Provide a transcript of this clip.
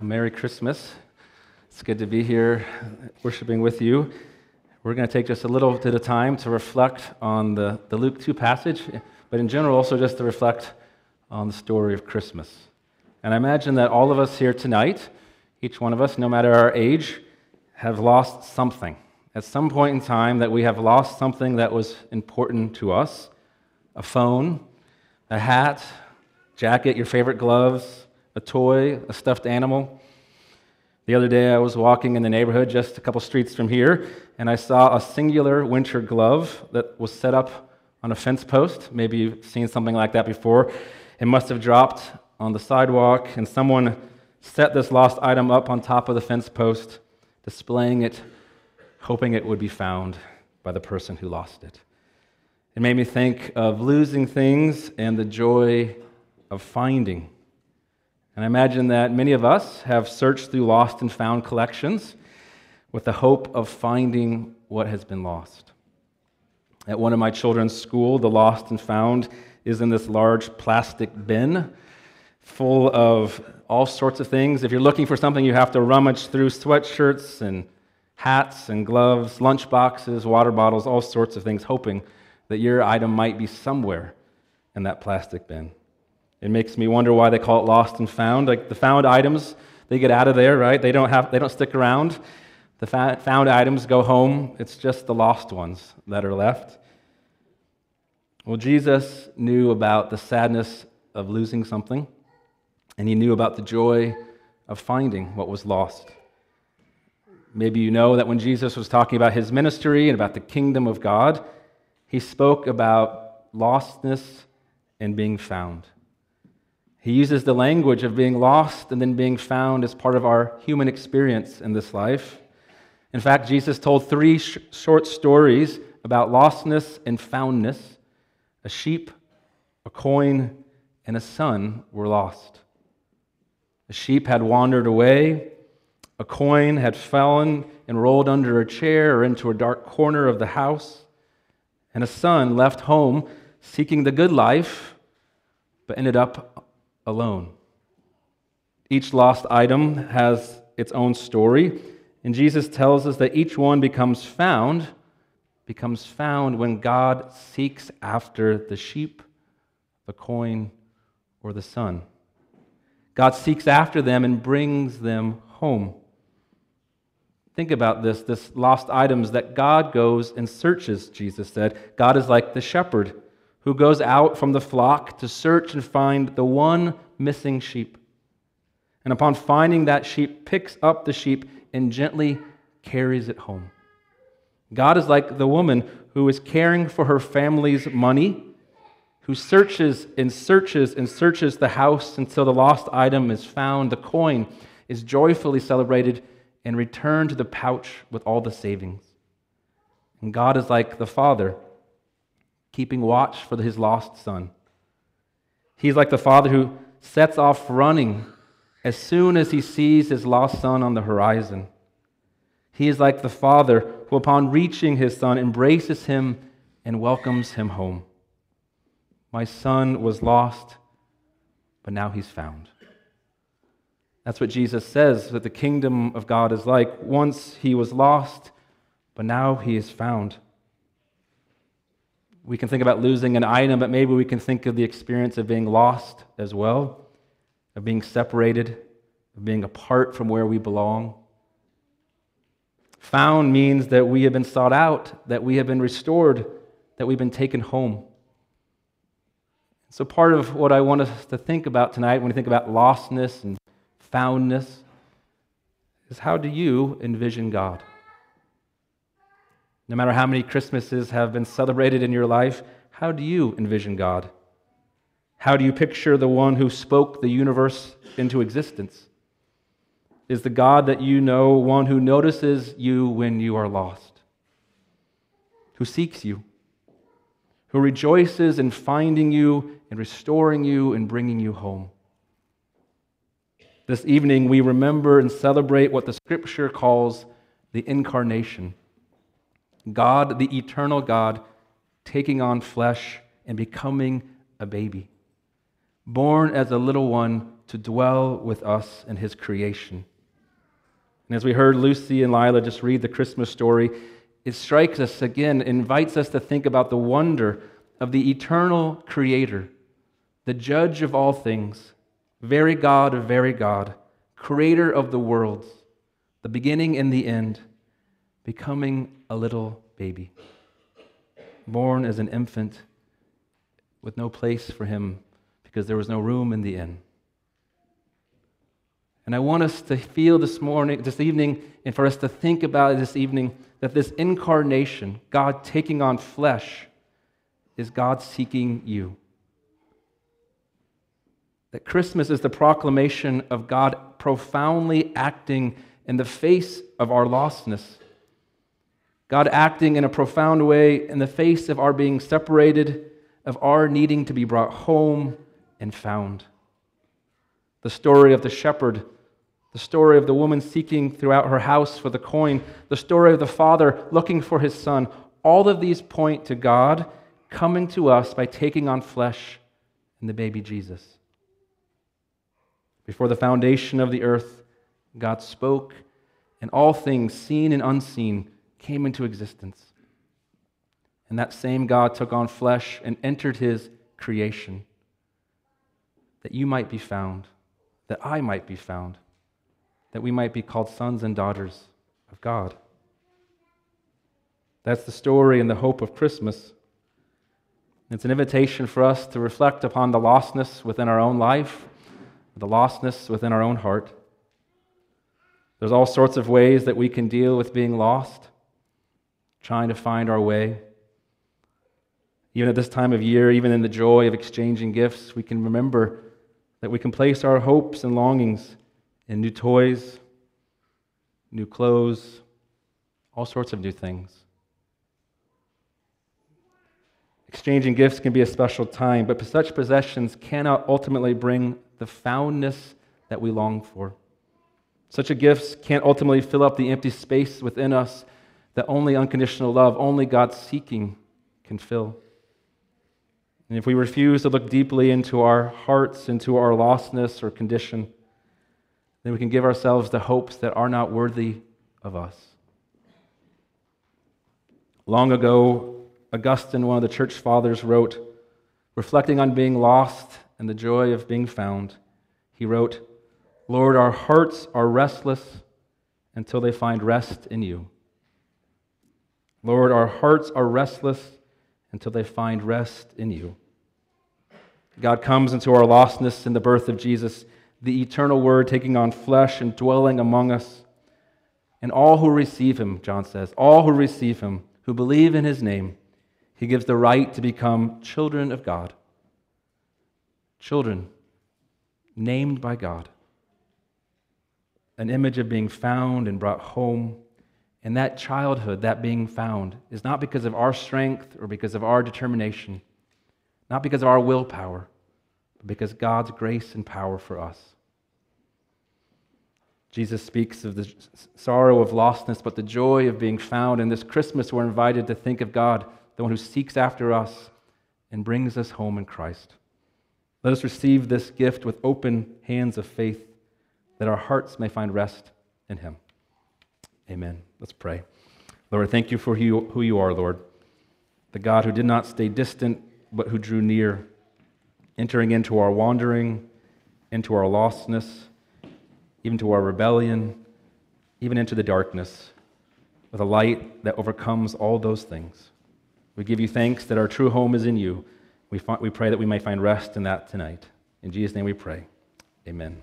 Merry Christmas. It's good to be here worshiping with you. We're going to take just a little bit of time to reflect on the, the Luke 2 passage, but in general, also just to reflect on the story of Christmas. And I imagine that all of us here tonight, each one of us, no matter our age, have lost something. At some point in time, that we have lost something that was important to us a phone, a hat, jacket, your favorite gloves, a toy, a stuffed animal. The other day, I was walking in the neighborhood just a couple streets from here, and I saw a singular winter glove that was set up on a fence post. Maybe you've seen something like that before. It must have dropped on the sidewalk, and someone set this lost item up on top of the fence post, displaying it, hoping it would be found by the person who lost it. It made me think of losing things and the joy of finding. And I imagine that many of us have searched through lost and found collections with the hope of finding what has been lost. At one of my children's school, the lost and found is in this large plastic bin full of all sorts of things. If you're looking for something, you have to rummage through sweatshirts and hats and gloves, lunch boxes, water bottles, all sorts of things, hoping that your item might be somewhere in that plastic bin. It makes me wonder why they call it lost and found. Like the found items, they get out of there, right? They don't, have, they don't stick around. The found items go home. It's just the lost ones that are left. Well, Jesus knew about the sadness of losing something, and he knew about the joy of finding what was lost. Maybe you know that when Jesus was talking about his ministry and about the kingdom of God, he spoke about lostness and being found. He uses the language of being lost and then being found as part of our human experience in this life. In fact, Jesus told three sh- short stories about lostness and foundness. A sheep, a coin, and a son were lost. A sheep had wandered away, a coin had fallen and rolled under a chair or into a dark corner of the house, and a son left home seeking the good life, but ended up alone. Each lost item has its own story, and Jesus tells us that each one becomes found, becomes found when God seeks after the sheep, the coin, or the son. God seeks after them and brings them home. Think about this this lost items that God goes and searches, Jesus said. God is like the shepherd who goes out from the flock to search and find the one missing sheep. And upon finding that sheep, picks up the sheep and gently carries it home. God is like the woman who is caring for her family's money, who searches and searches and searches the house until the lost item is found, the coin is joyfully celebrated and returned to the pouch with all the savings. And God is like the father keeping watch for his lost son. He's like the father who sets off running as soon as he sees his lost son on the horizon. He is like the father who, upon reaching his son, embraces him and welcomes him home. My son was lost, but now he's found. That's what Jesus says that the kingdom of God is like. Once he was lost, but now he is found. We can think about losing an item, but maybe we can think of the experience of being lost as well, of being separated, of being apart from where we belong. Found means that we have been sought out, that we have been restored, that we've been taken home. So, part of what I want us to think about tonight when we think about lostness and foundness is how do you envision God? No matter how many Christmases have been celebrated in your life, how do you envision God? How do you picture the one who spoke the universe into existence? Is the God that you know one who notices you when you are lost, who seeks you, who rejoices in finding you and restoring you and bringing you home? This evening, we remember and celebrate what the scripture calls the incarnation. God, the eternal God, taking on flesh and becoming a baby, born as a little one to dwell with us in his creation. And as we heard Lucy and Lila just read the Christmas story, it strikes us again, invites us to think about the wonder of the eternal creator, the judge of all things, very God of very God, creator of the worlds, the beginning and the end, becoming a little baby, born as an infant with no place for him because there was no room in the inn. And I want us to feel this morning, this evening, and for us to think about this evening that this incarnation, God taking on flesh, is God seeking you. That Christmas is the proclamation of God profoundly acting in the face of our lostness. God acting in a profound way in the face of our being separated, of our needing to be brought home and found. The story of the shepherd, the story of the woman seeking throughout her house for the coin, the story of the father looking for his son, all of these point to God coming to us by taking on flesh in the baby Jesus. Before the foundation of the earth, God spoke, and all things, seen and unseen, came into existence. And that same God took on flesh and entered his creation that you might be found, that I might be found, that we might be called sons and daughters of God. That's the story and the hope of Christmas. It's an invitation for us to reflect upon the lostness within our own life, the lostness within our own heart. There's all sorts of ways that we can deal with being lost, trying to find our way. Even at this time of year, even in the joy of exchanging gifts, we can remember that we can place our hopes and longings in new toys, new clothes, all sorts of new things. Exchanging gifts can be a special time, but such possessions cannot ultimately bring the foundness that we long for. Such a gift can't ultimately fill up the empty space within us that only unconditional love, only God seeking can fill. And if we refuse to look deeply into our hearts, into our lostness or condition, then we can give ourselves the hopes that are not worthy of us. Long ago, Augustine, one of the church fathers, wrote, reflecting on being lost and the joy of being found, he wrote, Lord, our hearts are restless until they find rest in you. Lord, our hearts are restless until they find rest in you. God comes into our lostness in the birth of Jesus, the eternal Word taking on flesh and dwelling among us. And all who receive him, John says, all who receive him, who believe in his name, he gives the right to become children of God. Children named by God. An image of being found and brought home and that childhood, that being found, is not because of our strength or because of our determination, not because of our willpower, but because God's grace and power for us. Jesus speaks of the sorrow of lostness, but the joy of being found. And this Christmas, we're invited to think of God, the one who seeks after us and brings us home in Christ. Let us receive this gift with open hands of faith, that our hearts may find rest in Him. Amen. Let's pray. Lord, thank you for who you are, Lord. The God who did not stay distant, but who drew near, entering into our wandering, into our lostness, even to our rebellion, even into the darkness, with a light that overcomes all those things. We give you thanks that our true home is in you. We, we pray that we may find rest in that tonight. In Jesus' name we pray. Amen.